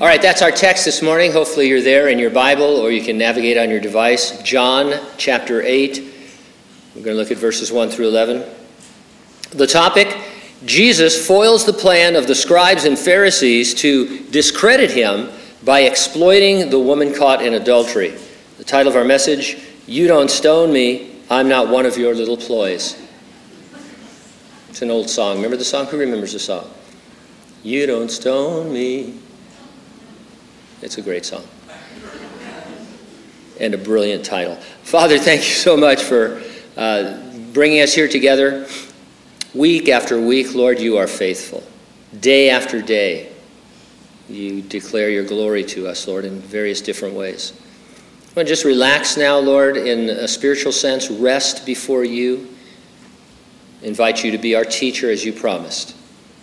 All right, that's our text this morning. Hopefully, you're there in your Bible or you can navigate on your device. John chapter 8. We're going to look at verses 1 through 11. The topic Jesus foils the plan of the scribes and Pharisees to discredit him by exploiting the woman caught in adultery. The title of our message You Don't Stone Me, I'm Not One of Your Little Ploys. It's an old song. Remember the song? Who remembers the song? You don't stone me. It's a great song. And a brilliant title. Father, thank you so much for uh, bringing us here together. Week after week, Lord, you are faithful. Day after day, you declare your glory to us, Lord, in various different ways. I want to just relax now, Lord, in a spiritual sense, rest before you. Invite you to be our teacher as you promised.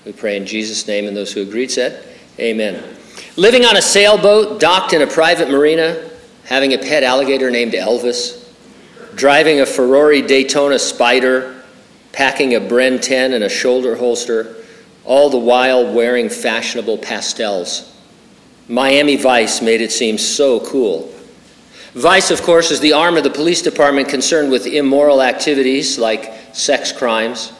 We pray in Jesus' name, and those who agreed said, Amen. Living on a sailboat docked in a private marina, having a pet alligator named Elvis, driving a Ferrari Daytona Spider, packing a Bren 10 and a shoulder holster, all the while wearing fashionable pastels. Miami Vice made it seem so cool. Vice, of course, is the arm of the police department concerned with immoral activities like sex crimes.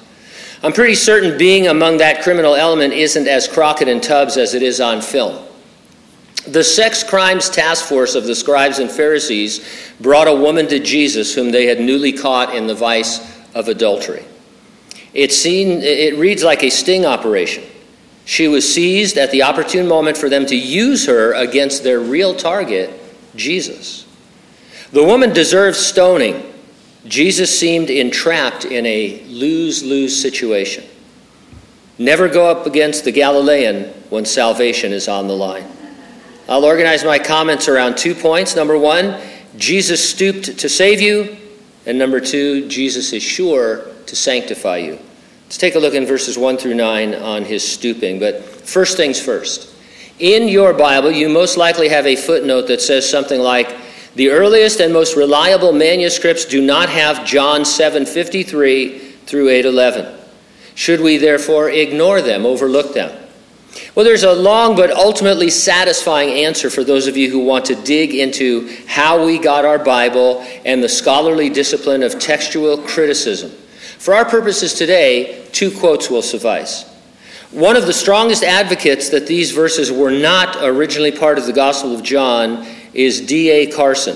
I'm pretty certain being among that criminal element isn't as Crockett and Tubbs as it is on film. The sex crimes task force of the scribes and Pharisees brought a woman to Jesus whom they had newly caught in the vice of adultery. It, seen, it reads like a sting operation. She was seized at the opportune moment for them to use her against their real target, Jesus. The woman deserves stoning. Jesus seemed entrapped in a lose lose situation. Never go up against the Galilean when salvation is on the line. I'll organize my comments around two points. Number one, Jesus stooped to save you. And number two, Jesus is sure to sanctify you. Let's take a look in verses 1 through 9 on his stooping. But first things first. In your Bible, you most likely have a footnote that says something like, the earliest and most reliable manuscripts do not have John 7:53 through 8:11. Should we therefore ignore them, overlook them? Well, there's a long but ultimately satisfying answer for those of you who want to dig into how we got our Bible and the scholarly discipline of textual criticism. For our purposes today, two quotes will suffice. One of the strongest advocates that these verses were not originally part of the Gospel of John is D.A. Carson.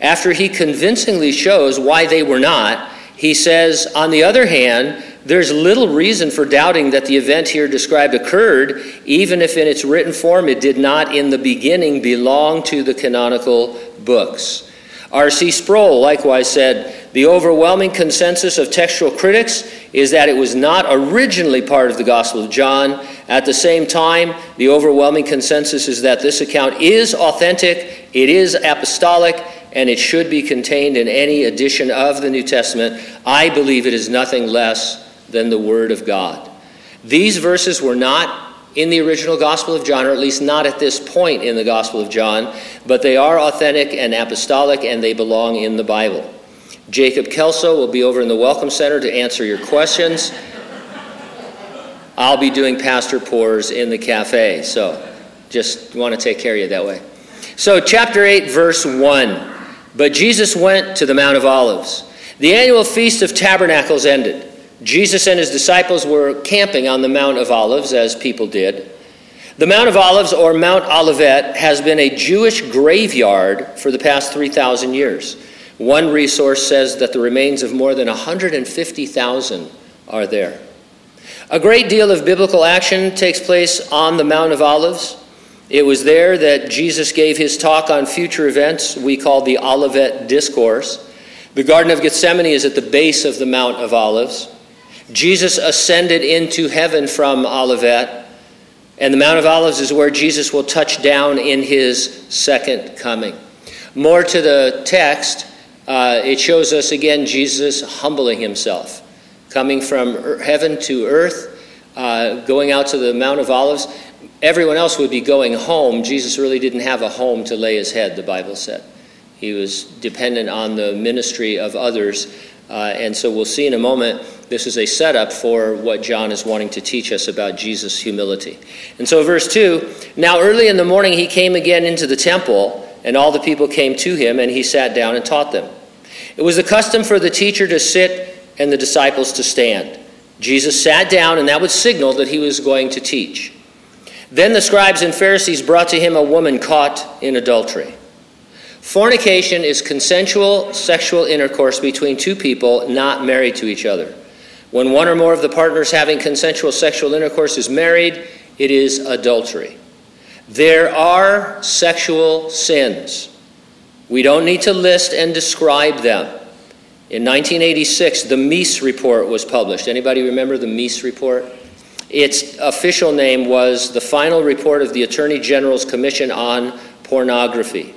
After he convincingly shows why they were not, he says, on the other hand, there's little reason for doubting that the event here described occurred, even if in its written form it did not in the beginning belong to the canonical books. R.C. Sproul likewise said the overwhelming consensus of textual critics is that it was not originally part of the Gospel of John. At the same time, the overwhelming consensus is that this account is authentic, it is apostolic, and it should be contained in any edition of the New Testament. I believe it is nothing less than the Word of God. These verses were not in the original Gospel of John, or at least not at this point in the Gospel of John, but they are authentic and apostolic and they belong in the Bible. Jacob Kelso will be over in the Welcome Center to answer your questions. I'll be doing pastor pours in the cafe, so just want to take care of you that way. So, chapter 8, verse 1. But Jesus went to the Mount of Olives. The annual Feast of Tabernacles ended. Jesus and his disciples were camping on the Mount of Olives, as people did. The Mount of Olives, or Mount Olivet, has been a Jewish graveyard for the past 3,000 years. One resource says that the remains of more than 150,000 are there. A great deal of biblical action takes place on the Mount of Olives. It was there that Jesus gave his talk on future events we call the Olivet Discourse. The Garden of Gethsemane is at the base of the Mount of Olives. Jesus ascended into heaven from Olivet, and the Mount of Olives is where Jesus will touch down in his second coming. More to the text, uh, it shows us again Jesus humbling himself, coming from heaven to earth, uh, going out to the Mount of Olives. Everyone else would be going home. Jesus really didn't have a home to lay his head, the Bible said. He was dependent on the ministry of others Uh, and so we'll see in a moment, this is a setup for what John is wanting to teach us about Jesus' humility. And so, verse 2 Now early in the morning he came again into the temple, and all the people came to him, and he sat down and taught them. It was the custom for the teacher to sit and the disciples to stand. Jesus sat down, and that would signal that he was going to teach. Then the scribes and Pharisees brought to him a woman caught in adultery. Fornication is consensual sexual intercourse between two people not married to each other. When one or more of the partners having consensual sexual intercourse is married, it is adultery. There are sexual sins. We don't need to list and describe them. In 1986, the Meese report was published. Anybody remember the Meese report? Its official name was the final report of the Attorney General's Commission on Pornography.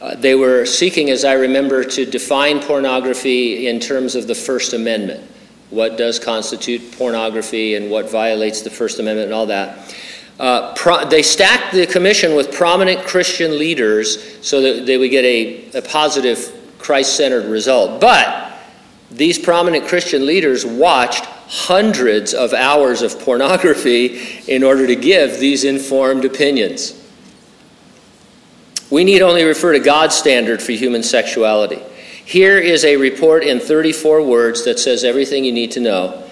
Uh, they were seeking, as I remember, to define pornography in terms of the First Amendment. What does constitute pornography and what violates the First Amendment and all that. Uh, pro- they stacked the commission with prominent Christian leaders so that they would get a, a positive Christ centered result. But these prominent Christian leaders watched hundreds of hours of pornography in order to give these informed opinions. We need only refer to God's standard for human sexuality. Here is a report in 34 words that says everything you need to know.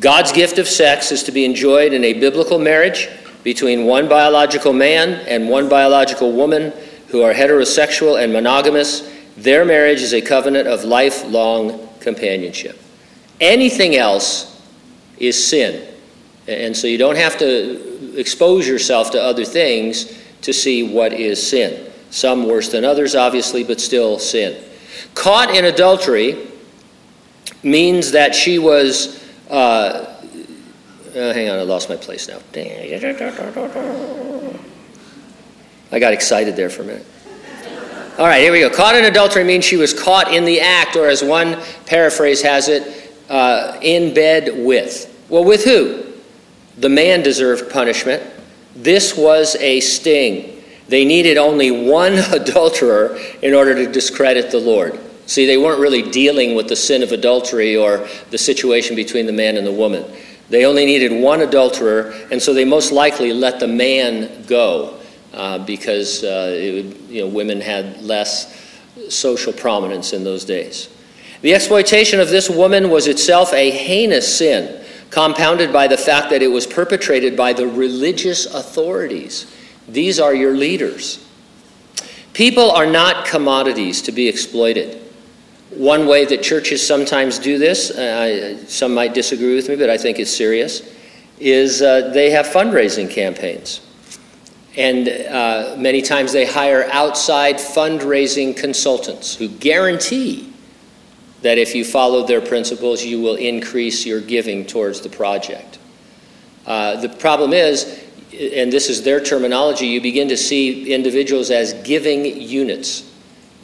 God's gift of sex is to be enjoyed in a biblical marriage between one biological man and one biological woman who are heterosexual and monogamous. Their marriage is a covenant of lifelong companionship. Anything else is sin. And so you don't have to expose yourself to other things to see what is sin. Some worse than others, obviously, but still sin. Caught in adultery means that she was. Uh, uh, hang on, I lost my place now. I got excited there for a minute. All right, here we go. Caught in adultery means she was caught in the act, or as one paraphrase has it, uh, in bed with. Well, with who? The man deserved punishment. This was a sting. They needed only one adulterer in order to discredit the Lord. See, they weren't really dealing with the sin of adultery or the situation between the man and the woman. They only needed one adulterer, and so they most likely let the man go uh, because uh, would, you know, women had less social prominence in those days. The exploitation of this woman was itself a heinous sin, compounded by the fact that it was perpetrated by the religious authorities. These are your leaders. People are not commodities to be exploited. One way that churches sometimes do this, uh, some might disagree with me, but I think it's serious, is uh, they have fundraising campaigns. And uh, many times they hire outside fundraising consultants who guarantee that if you follow their principles, you will increase your giving towards the project. Uh, the problem is, and this is their terminology, you begin to see individuals as giving units.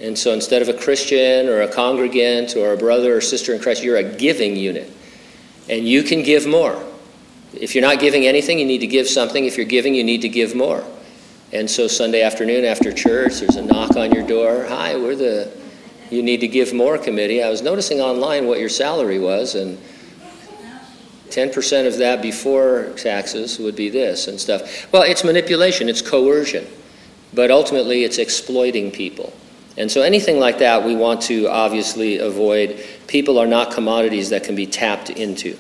And so instead of a Christian or a congregant or a brother or sister in Christ, you're a giving unit. And you can give more. If you're not giving anything, you need to give something. If you're giving, you need to give more. And so Sunday afternoon after church, there's a knock on your door. Hi, we're the You Need to Give More committee. I was noticing online what your salary was, and 10% of that before taxes would be this and stuff. Well, it's manipulation, it's coercion, but ultimately it's exploiting people. And so anything like that we want to obviously avoid. People are not commodities that can be tapped into.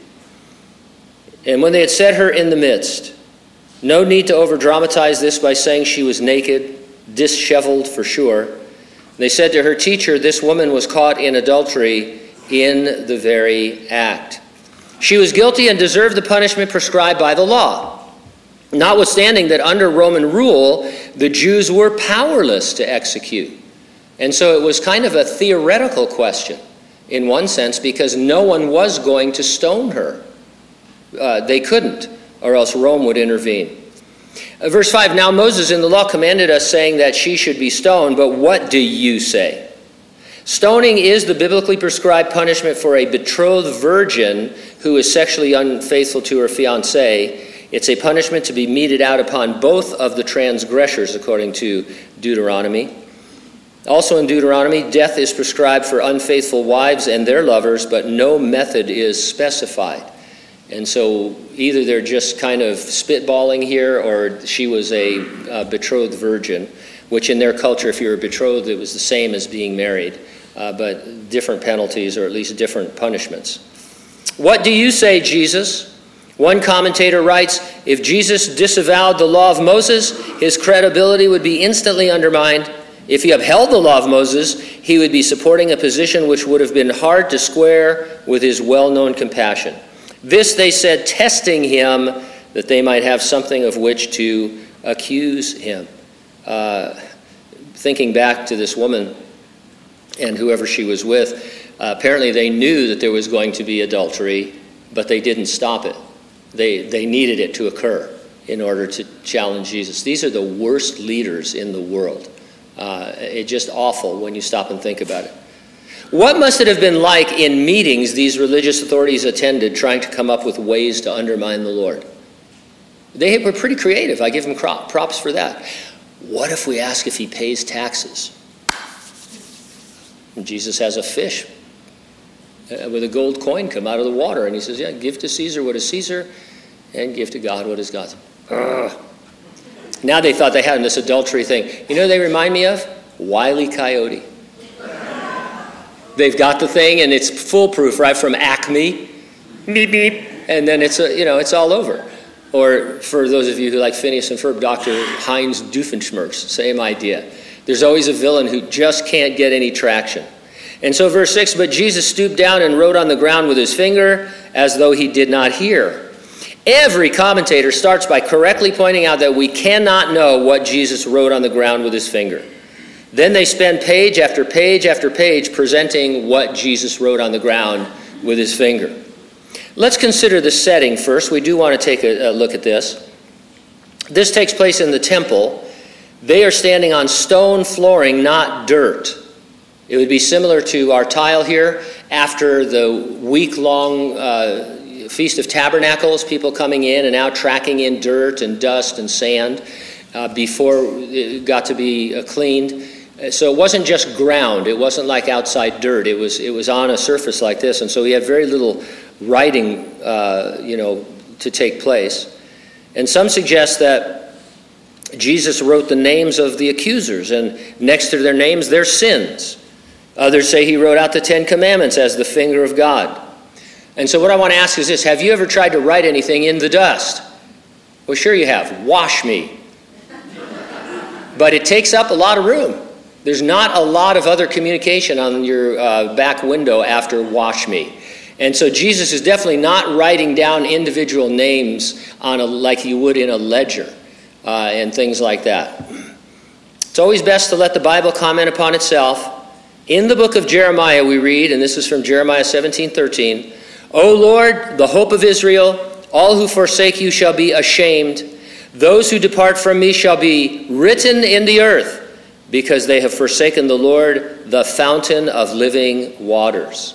And when they had set her in the midst, no need to over dramatize this by saying she was naked, disheveled for sure. They said to her, Teacher, this woman was caught in adultery in the very act. She was guilty and deserved the punishment prescribed by the law. Notwithstanding that under Roman rule, the Jews were powerless to execute. And so it was kind of a theoretical question in one sense because no one was going to stone her. Uh, they couldn't, or else Rome would intervene. Uh, verse 5 Now Moses in the law commanded us, saying that she should be stoned, but what do you say? Stoning is the biblically prescribed punishment for a betrothed virgin who is sexually unfaithful to her fiance. It's a punishment to be meted out upon both of the transgressors, according to Deuteronomy. Also in Deuteronomy, death is prescribed for unfaithful wives and their lovers, but no method is specified. And so either they're just kind of spitballing here, or she was a uh, betrothed virgin, which in their culture, if you were betrothed, it was the same as being married, uh, but different penalties or at least different punishments. What do you say, Jesus? One commentator writes If Jesus disavowed the law of Moses, his credibility would be instantly undermined. If he upheld the law of Moses, he would be supporting a position which would have been hard to square with his well known compassion. This, they said, testing him that they might have something of which to accuse him. Uh, thinking back to this woman and whoever she was with, uh, apparently they knew that there was going to be adultery, but they didn't stop it. They, they needed it to occur in order to challenge Jesus. These are the worst leaders in the world. Uh, it's just awful when you stop and think about it. What must it have been like in meetings these religious authorities attended trying to come up with ways to undermine the Lord? They were pretty creative. I give them props for that. What if we ask if he pays taxes? And Jesus has a fish uh, with a gold coin come out of the water, and he says, Yeah, give to Caesar what is Caesar, and give to God what is God's. Ugh. Now they thought they had this adultery thing. You know they remind me of? Wiley Coyote. They've got the thing and it's foolproof right from Acme. Beep beep. And then it's a, you know, it's all over. Or for those of you who like Phineas and Ferb, Dr. Heinz Doofenshmirtz, same idea. There's always a villain who just can't get any traction. And so, verse 6 But Jesus stooped down and wrote on the ground with his finger as though he did not hear. Every commentator starts by correctly pointing out that we cannot know what Jesus wrote on the ground with his finger. Then they spend page after page after page presenting what Jesus wrote on the ground with his finger. Let's consider the setting first. We do want to take a, a look at this. This takes place in the temple. They are standing on stone flooring, not dirt. It would be similar to our tile here after the week long uh, Feast of Tabernacles, people coming in and out, tracking in dirt and dust and sand uh, before it got to be uh, cleaned. Uh, so it wasn't just ground. It wasn't like outside dirt. It was, it was on a surface like this. And so he had very little writing, uh, you know, to take place. And some suggest that Jesus wrote the names of the accusers, and next to their names, their sins. Others say he wrote out the Ten Commandments as the finger of God. And so, what I want to ask is this Have you ever tried to write anything in the dust? Well, sure you have. Wash me. But it takes up a lot of room. There's not a lot of other communication on your uh, back window after wash me. And so Jesus is definitely not writing down individual names on a, like you would in a ledger uh, and things like that. It's always best to let the Bible comment upon itself. In the book of Jeremiah, we read, and this is from Jeremiah 17 13. O Lord, the hope of Israel, all who forsake you shall be ashamed. Those who depart from me shall be written in the earth, because they have forsaken the Lord, the fountain of living waters.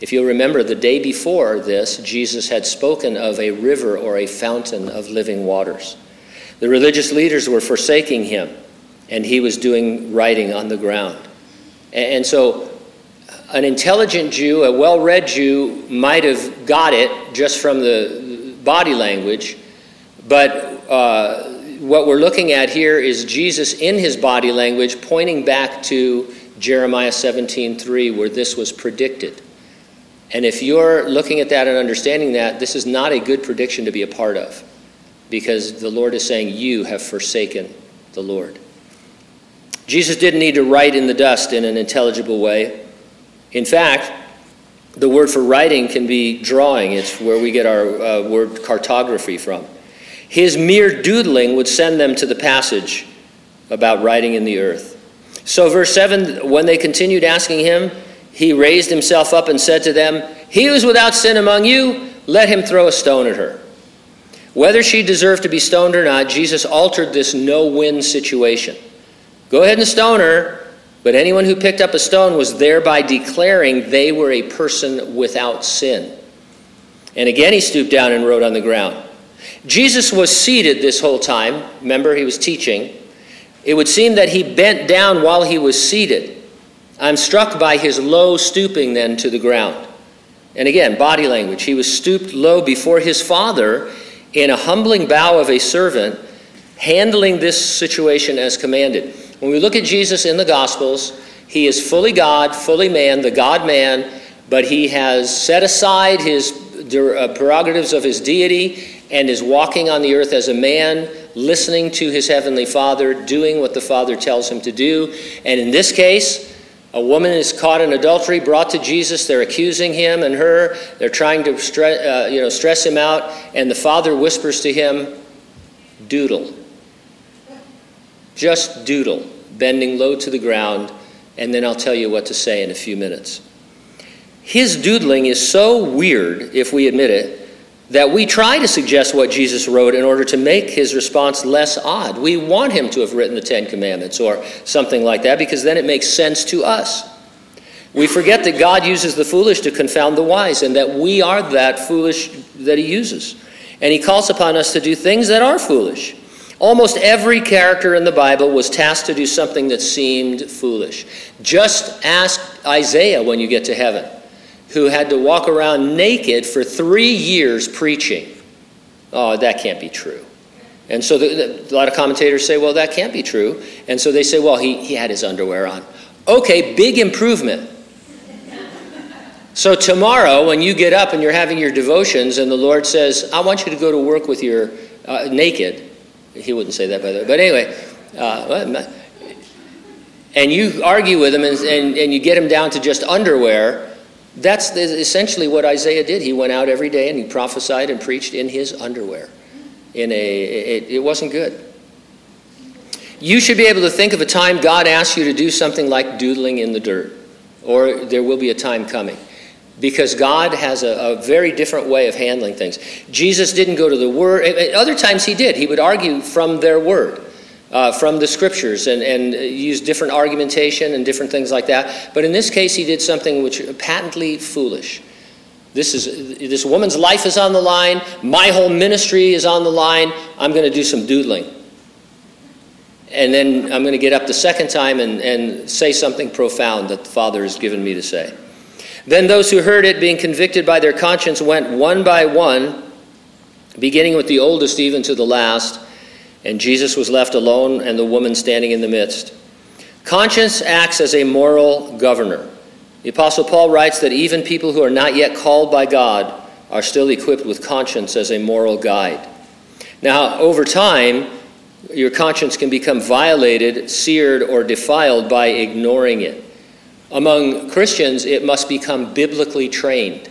If you'll remember, the day before this, Jesus had spoken of a river or a fountain of living waters. The religious leaders were forsaking him, and he was doing writing on the ground. And so an intelligent Jew, a well read Jew, might have got it just from the body language, but uh, what we're looking at here is Jesus in his body language pointing back to Jeremiah 17:3 where this was predicted. And if you're looking at that and understanding that, this is not a good prediction to be a part of because the Lord is saying you have forsaken the Lord. Jesus didn't need to write in the dust in an intelligible way. In fact, the word for writing can be drawing. It's where we get our uh, word cartography from. His mere doodling would send them to the passage about writing in the earth. So, verse 7 when they continued asking him, he raised himself up and said to them, He who is without sin among you, let him throw a stone at her. Whether she deserved to be stoned or not, Jesus altered this no win situation. Go ahead and stone her, but anyone who picked up a stone was thereby declaring they were a person without sin. And again he stooped down and wrote on the ground. Jesus was seated this whole time. Remember, he was teaching. It would seem that he bent down while he was seated. I'm struck by his low stooping then to the ground. And again, body language. He was stooped low before his father in a humbling bow of a servant, handling this situation as commanded. When we look at Jesus in the Gospels, he is fully God, fully man, the God man, but he has set aside his uh, prerogatives of his deity and is walking on the earth as a man, listening to his heavenly Father, doing what the Father tells him to do. And in this case, a woman is caught in adultery, brought to Jesus. They're accusing him and her. They're trying to stre- uh, you know, stress him out. And the father whispers to him, Doodle. Just doodle, bending low to the ground. And then I'll tell you what to say in a few minutes. His doodling is so weird, if we admit it, that we try to suggest what Jesus wrote in order to make his response less odd. We want him to have written the Ten Commandments or something like that because then it makes sense to us. We forget that God uses the foolish to confound the wise and that we are that foolish that he uses. And he calls upon us to do things that are foolish. Almost every character in the Bible was tasked to do something that seemed foolish. Just ask Isaiah when you get to heaven who had to walk around naked for three years preaching. Oh, that can't be true. And so the, the, a lot of commentators say, well, that can't be true. And so they say, well, he, he had his underwear on. Okay, big improvement. So tomorrow, when you get up and you're having your devotions, and the Lord says, I want you to go to work with your uh, naked, he wouldn't say that by the way, but anyway, uh, and you argue with him and, and, and you get him down to just underwear, that's essentially what Isaiah did. He went out every day and he prophesied and preached in his underwear. In a, it, it wasn't good. You should be able to think of a time God asked you to do something like doodling in the dirt, or there will be a time coming. Because God has a, a very different way of handling things. Jesus didn't go to the Word. Other times he did. He would argue from their Word uh, from the scriptures and, and use different argumentation and different things like that. But in this case, he did something which patently foolish. This is this woman's life is on the line. My whole ministry is on the line. I'm going to do some doodling. And then I'm going to get up the second time and, and say something profound that the Father has given me to say. Then those who heard it, being convicted by their conscience, went one by one, beginning with the oldest even to the last. And Jesus was left alone and the woman standing in the midst. Conscience acts as a moral governor. The Apostle Paul writes that even people who are not yet called by God are still equipped with conscience as a moral guide. Now, over time, your conscience can become violated, seared, or defiled by ignoring it. Among Christians, it must become biblically trained.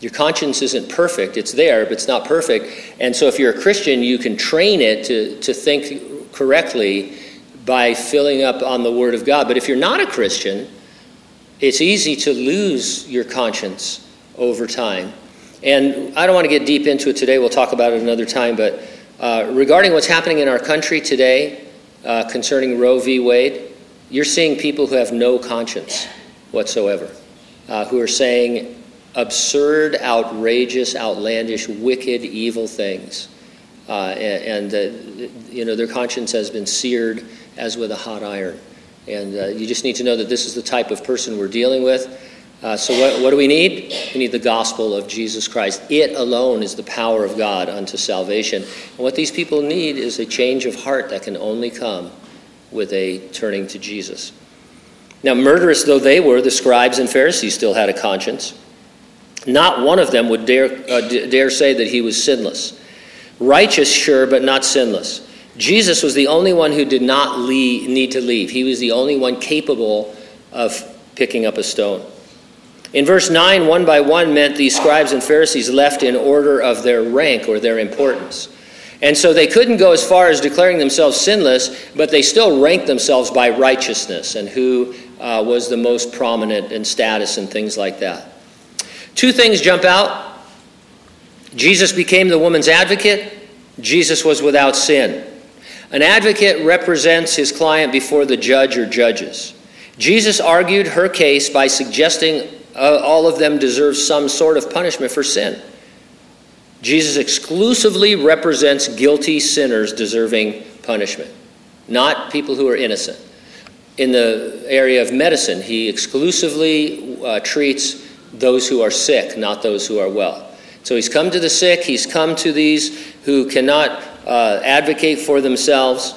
Your conscience isn't perfect. It's there, but it's not perfect. And so, if you're a Christian, you can train it to, to think correctly by filling up on the Word of God. But if you're not a Christian, it's easy to lose your conscience over time. And I don't want to get deep into it today. We'll talk about it another time. But uh, regarding what's happening in our country today uh, concerning Roe v. Wade, you're seeing people who have no conscience whatsoever, uh, who are saying, absurd, outrageous, outlandish, wicked, evil things. Uh, and, and uh, you know, their conscience has been seared as with a hot iron. And uh, you just need to know that this is the type of person we're dealing with. Uh, so, what, what do we need? We need the gospel of Jesus Christ. It alone is the power of God unto salvation. And what these people need is a change of heart that can only come with a turning to Jesus. Now, murderous though they were, the scribes and Pharisees still had a conscience. Not one of them would dare, uh, dare say that he was sinless. Righteous, sure, but not sinless. Jesus was the only one who did not leave, need to leave. He was the only one capable of picking up a stone. In verse 9, one by one meant these scribes and Pharisees left in order of their rank or their importance. And so they couldn't go as far as declaring themselves sinless, but they still ranked themselves by righteousness and who uh, was the most prominent in status and things like that. Two things jump out Jesus became the woman's advocate, Jesus was without sin. An advocate represents his client before the judge or judges. Jesus argued her case by suggesting uh, all of them deserve some sort of punishment for sin. Jesus exclusively represents guilty sinners deserving punishment. not people who are innocent. In the area of medicine, he exclusively uh, treats those who are sick, not those who are well. So he's come to the sick, he's come to these who cannot uh, advocate for themselves,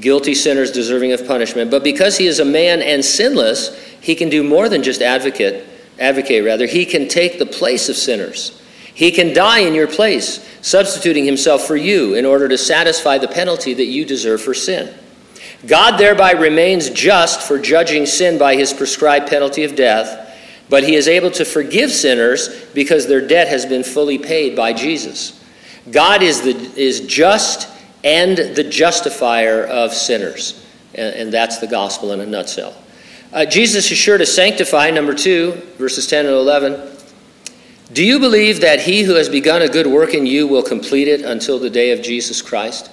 guilty sinners deserving of punishment. But because he is a man and sinless, he can do more than just advocate, advocate rather. He can take the place of sinners. He can die in your place, substituting himself for you in order to satisfy the penalty that you deserve for sin. God thereby remains just for judging sin by his prescribed penalty of death, but he is able to forgive sinners because their debt has been fully paid by Jesus. God is, the, is just and the justifier of sinners. And, and that's the gospel in a nutshell. Uh, Jesus is sure to sanctify, number two, verses 10 and 11. Do you believe that he who has begun a good work in you will complete it until the day of Jesus Christ?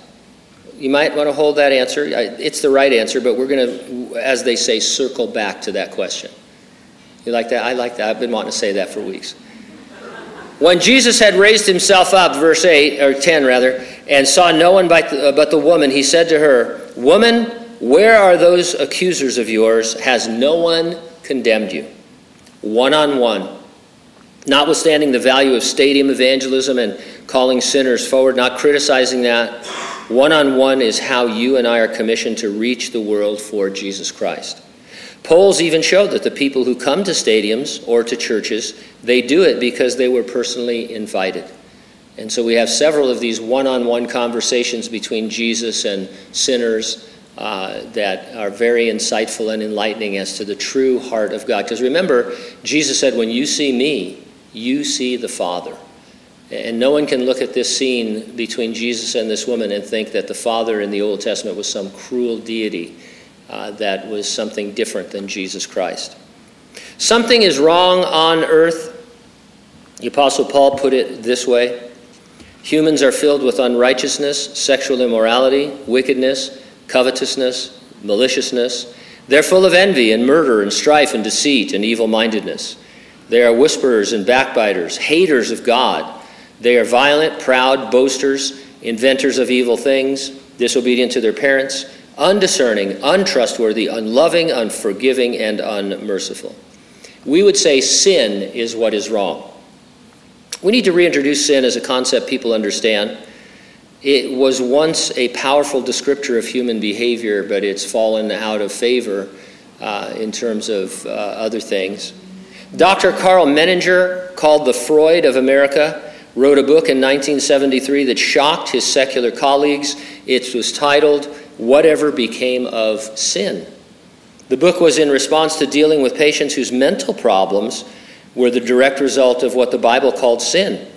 You might want to hold that answer. It's the right answer, but we're going to, as they say, circle back to that question. You like that? I like that. I've been wanting to say that for weeks. When Jesus had raised himself up, verse 8, or 10 rather, and saw no one but the, but the woman, he said to her, Woman, where are those accusers of yours? Has no one condemned you? One on one. Notwithstanding the value of stadium evangelism and calling sinners forward, not criticizing that, one on one is how you and I are commissioned to reach the world for Jesus Christ. Polls even show that the people who come to stadiums or to churches, they do it because they were personally invited. And so we have several of these one on one conversations between Jesus and sinners uh, that are very insightful and enlightening as to the true heart of God. Because remember, Jesus said, When you see me, you see the Father. And no one can look at this scene between Jesus and this woman and think that the Father in the Old Testament was some cruel deity uh, that was something different than Jesus Christ. Something is wrong on earth. The Apostle Paul put it this way Humans are filled with unrighteousness, sexual immorality, wickedness, covetousness, maliciousness. They're full of envy and murder and strife and deceit and evil mindedness. They are whisperers and backbiters, haters of God. They are violent, proud, boasters, inventors of evil things, disobedient to their parents undiscerning, untrustworthy, unloving, unforgiving, and unmerciful. We would say sin is what is wrong. We need to reintroduce sin as a concept people understand. It was once a powerful descriptor of human behavior, but it's fallen out of favor uh, in terms of uh, other things. Dr. Karl Menninger, called the Freud of America, wrote a book in 1973 that shocked his secular colleagues. It was titled Whatever Became of Sin. The book was in response to dealing with patients whose mental problems were the direct result of what the Bible called sin.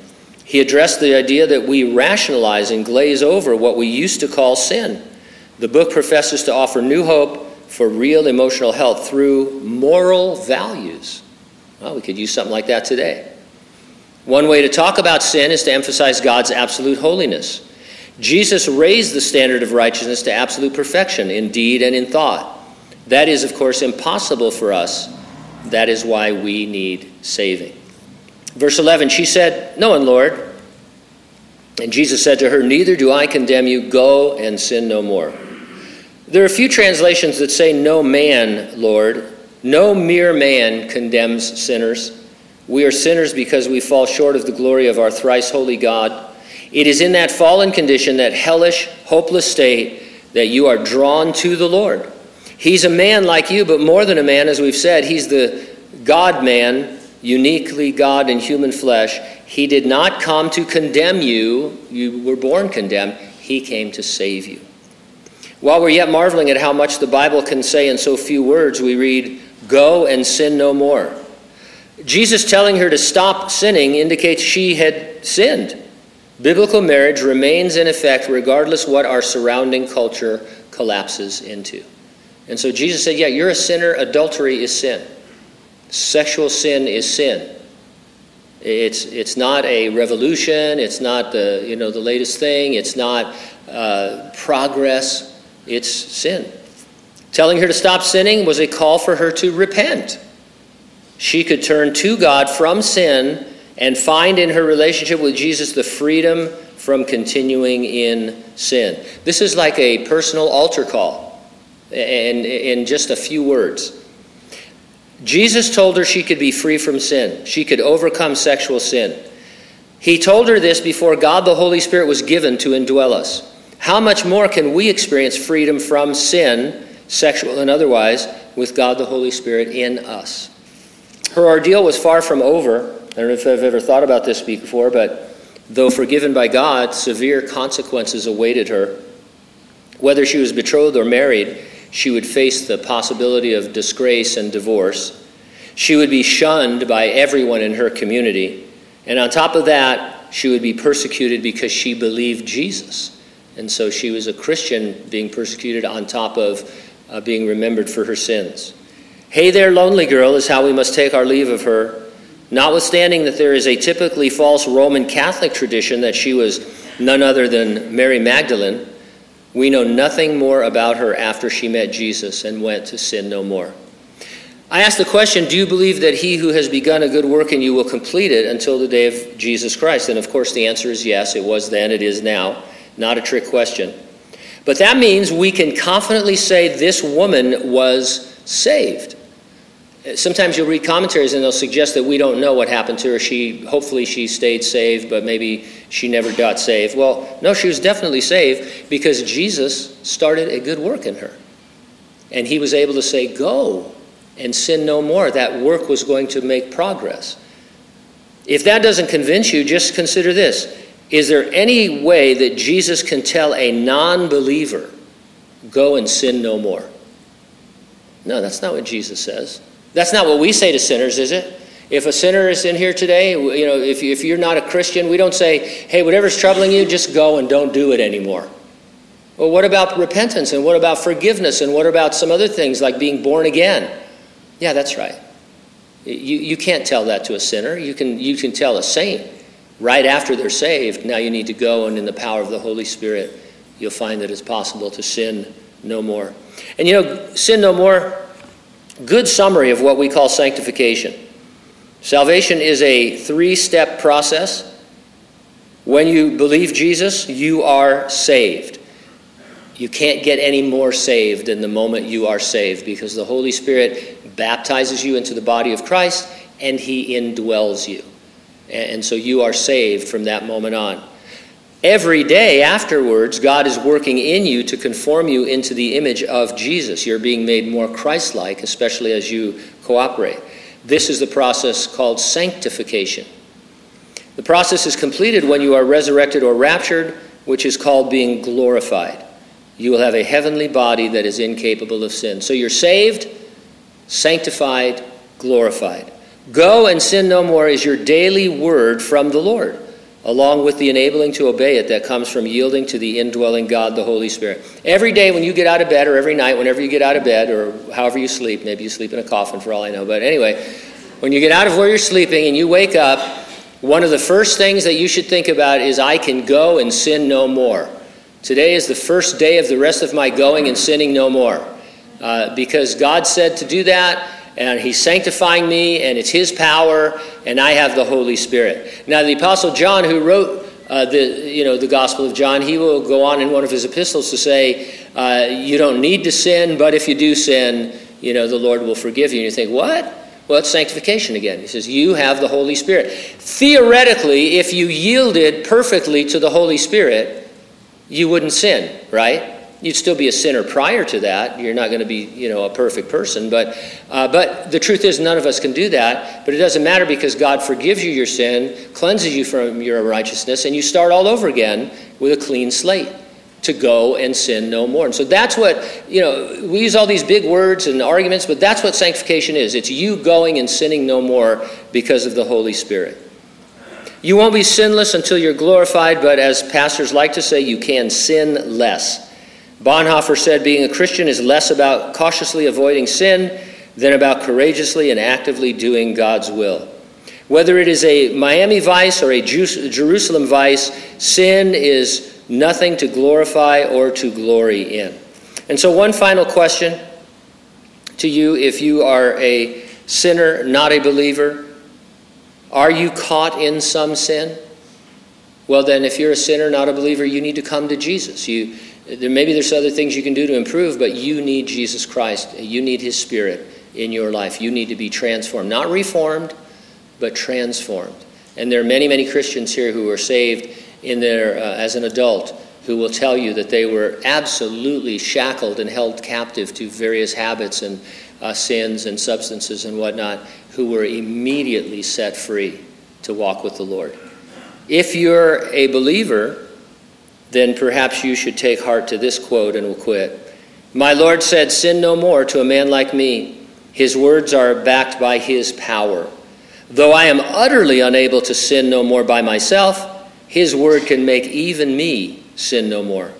He addressed the idea that we rationalize and glaze over what we used to call sin. The book professes to offer new hope for real emotional health through moral values. Well, we could use something like that today. One way to talk about sin is to emphasize God's absolute holiness. Jesus raised the standard of righteousness to absolute perfection in deed and in thought. That is, of course, impossible for us. That is why we need saving. Verse 11, she said, No one, Lord. And Jesus said to her, Neither do I condemn you. Go and sin no more. There are a few translations that say, No man, Lord. No mere man condemns sinners. We are sinners because we fall short of the glory of our thrice holy God. It is in that fallen condition, that hellish, hopeless state, that you are drawn to the Lord. He's a man like you, but more than a man, as we've said, he's the God man, uniquely God in human flesh. He did not come to condemn you, you were born condemned. He came to save you. While we're yet marveling at how much the Bible can say in so few words, we read, Go and sin no more. Jesus telling her to stop sinning indicates she had sinned. Biblical marriage remains in effect regardless what our surrounding culture collapses into. And so Jesus said, Yeah, you're a sinner. Adultery is sin. Sexual sin is sin. It's, it's not a revolution. It's not the, you know, the latest thing. It's not uh, progress. It's sin. Telling her to stop sinning was a call for her to repent. She could turn to God from sin and find in her relationship with Jesus the freedom from continuing in sin. This is like a personal altar call, and in just a few words. Jesus told her she could be free from sin, she could overcome sexual sin. He told her this before God the Holy Spirit was given to indwell us. How much more can we experience freedom from sin, sexual and otherwise, with God the Holy Spirit in us? Her ordeal was far from over. I don't know if I've ever thought about this before, but though forgiven by God, severe consequences awaited her. Whether she was betrothed or married, she would face the possibility of disgrace and divorce. She would be shunned by everyone in her community. And on top of that, she would be persecuted because she believed Jesus. And so she was a Christian being persecuted on top of uh, being remembered for her sins. Hey there, lonely girl, is how we must take our leave of her. Notwithstanding that there is a typically false Roman Catholic tradition that she was none other than Mary Magdalene, we know nothing more about her after she met Jesus and went to sin no more. I ask the question Do you believe that he who has begun a good work in you will complete it until the day of Jesus Christ? And of course, the answer is yes. It was then, it is now. Not a trick question. But that means we can confidently say this woman was saved. Sometimes you'll read commentaries and they'll suggest that we don't know what happened to her. She hopefully she stayed saved, but maybe she never got saved. Well, no, she was definitely saved because Jesus started a good work in her. And he was able to say, "Go and sin no more." That work was going to make progress. If that doesn't convince you, just consider this. Is there any way that Jesus can tell a non-believer, "Go and sin no more"? No, that's not what Jesus says. That's not what we say to sinners, is it? If a sinner is in here today, you know, if, if you're not a Christian, we don't say, hey, whatever's troubling you, just go and don't do it anymore. Well, what about repentance? And what about forgiveness? And what about some other things like being born again? Yeah, that's right. You, you can't tell that to a sinner. You can, you can tell a saint right after they're saved. Now you need to go, and in the power of the Holy Spirit, you'll find that it's possible to sin no more. And you know, sin no more good summary of what we call sanctification. Salvation is a three step process. When you believe Jesus, you are saved. You can't get any more saved than the moment you are saved because the Holy Spirit baptizes you into the body of Christ and He indwells you. And so you are saved from that moment on. Every day afterwards, God is working in you to conform you into the image of Jesus. You're being made more Christ like, especially as you cooperate. This is the process called sanctification. The process is completed when you are resurrected or raptured, which is called being glorified. You will have a heavenly body that is incapable of sin. So you're saved, sanctified, glorified. Go and sin no more is your daily word from the Lord along with the enabling to obey it that comes from yielding to the indwelling God, the Holy Spirit. Every day when you get out of bed, or every night whenever you get out of bed, or however you sleep, maybe you sleep in a coffin for all I know, but anyway, when you get out of where you're sleeping and you wake up, one of the first things that you should think about is, I can go and sin no more. Today is the first day of the rest of my going and sinning no more. Uh, because God said to do that, and he's sanctifying me, and it's his power, and I have the Holy Spirit. Now, the Apostle John, who wrote uh, the, you know, the Gospel of John, he will go on in one of his epistles to say, uh, you don't need to sin, but if you do sin, you know, the Lord will forgive you. And you think, what? Well, it's sanctification again. He says, You have the Holy Spirit. Theoretically, if you yielded perfectly to the Holy Spirit, you wouldn't sin, right? You'd still be a sinner prior to that. You're not going to be, you know, a perfect person. But, uh, but the truth is, none of us can do that. But it doesn't matter because God forgives you your sin, cleanses you from your righteousness, and you start all over again with a clean slate to go and sin no more. And so that's what, you know, we use all these big words and arguments, but that's what sanctification is. It's you going and sinning no more because of the Holy Spirit. You won't be sinless until you're glorified, but as pastors like to say, you can sin less. Bonhoeffer said being a Christian is less about cautiously avoiding sin than about courageously and actively doing God's will. Whether it is a Miami vice or a Jerusalem vice, sin is nothing to glorify or to glory in. And so, one final question to you if you are a sinner, not a believer, are you caught in some sin? Well, then, if you're a sinner, not a believer, you need to come to Jesus. You, there, maybe there's other things you can do to improve, but you need Jesus Christ. You need His Spirit in your life. You need to be transformed. Not reformed, but transformed. And there are many, many Christians here who were saved in their, uh, as an adult who will tell you that they were absolutely shackled and held captive to various habits and uh, sins and substances and whatnot, who were immediately set free to walk with the Lord. If you're a believer, then perhaps you should take heart to this quote and will quit. My Lord said, Sin no more to a man like me. His words are backed by his power. Though I am utterly unable to sin no more by myself, his word can make even me sin no more.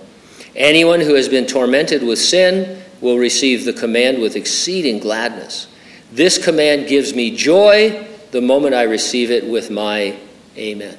Anyone who has been tormented with sin will receive the command with exceeding gladness. This command gives me joy the moment I receive it with my amen.